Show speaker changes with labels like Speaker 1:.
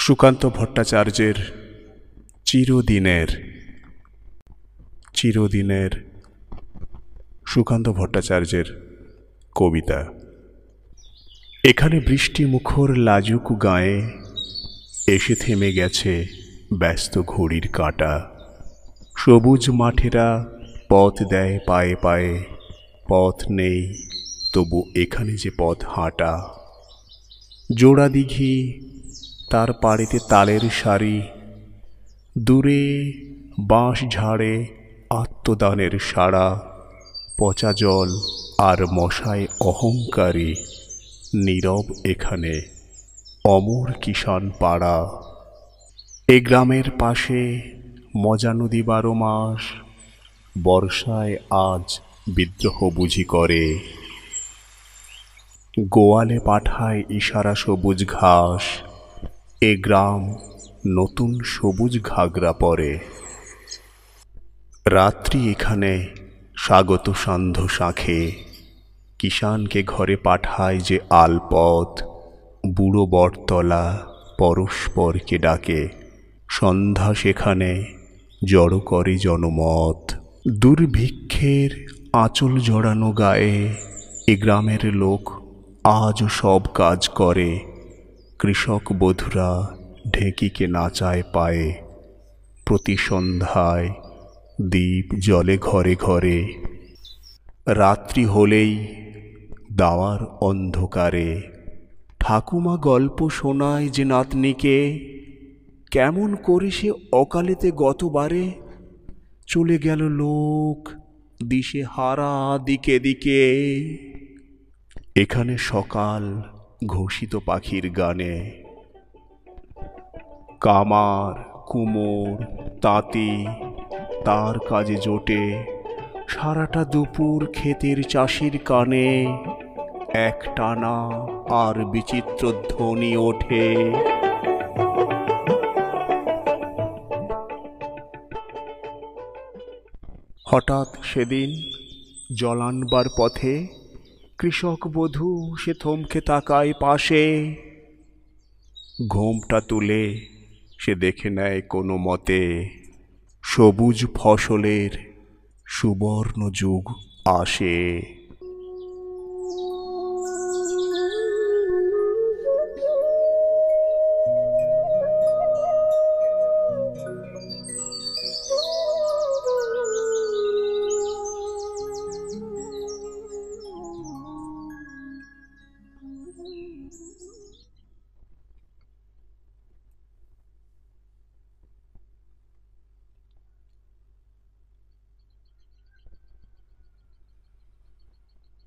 Speaker 1: সুকান্ত ভট্টাচার্যের চিরদিনের চিরদিনের সুকান্ত ভট্টাচার্যের কবিতা। এখানে বৃষ্টি মুখর লাজুক গায়ে এসে থেমে গেছে ব্যস্ত ঘড়ির কাঁটা। সবুজ মাঠেরা পথ দেয় পায়ে পায়ে, পথ নেই তবু এখানে যে পথ হাঁটা। জোড়া দিঘি তার পাড়েতে তালের সারি দূরে বাঁশ ঝাড়ে আত্মদানের সাড়া, পচা জল আর মশায় অহংকারী, নীরব এখানে অমর কিষান পাড়া। এ গ্রামের পাশে মজা নদী বারো মাস, বর্ষায় আজ বিদ্রোহ বুঝি করে। গোয়ালে পাঠায় ইশারা সবুজ ঘাস এ গ্রাম নতুন সবুজ ঘাগরা পরে। রাত্রি এখানে স্বাগত সান্ধ্য শাঁখে। কিষানকে ঘরে পাঠায় যে আলপথ, বুড়ো বটতলা পরস্পরকে ডাকে। সন্ধ্যা সেখানে জড়ো করে জনমত। দুর্ভিক্ষের আঁচল জড়ানো গায়ে এ গ্রামের লোক আজও সব কাজ করে। কৃষক বধুরা ঢেঁকিকে নাচায় পায়ে। প্রতি সন্ধ্যায় দ্বীপ জলে ঘরে ঘরে। রাত্রি হলেই দাওয়ার অন্ধকারে। ঠাকুমা গল্প শোনায় যে নাতনিকে, কেমন করে সে অকালেতে গতবারে চলে গেল লোক দিশে হারা দিকে দিকে। এখানে সকাল ঘোষিত পাখির গানে। কামার, কুমোর, তাঁতি, তার কাজে জোটে সারাটা দুপুর ক্ষেতের চাষির কানে। এক টানা আর বিচিত্র ধ্বনি ওঠে। হঠাৎ সেদিন জলানবার পথে কৃষক বধূ, সে থমকে তাকায় পাশে। ঘোমটা তুলে সে দেখে নেয় কোনো মতে সবুজ ফসলের সুবর্ণ যুগ আসে। Mm-hmm.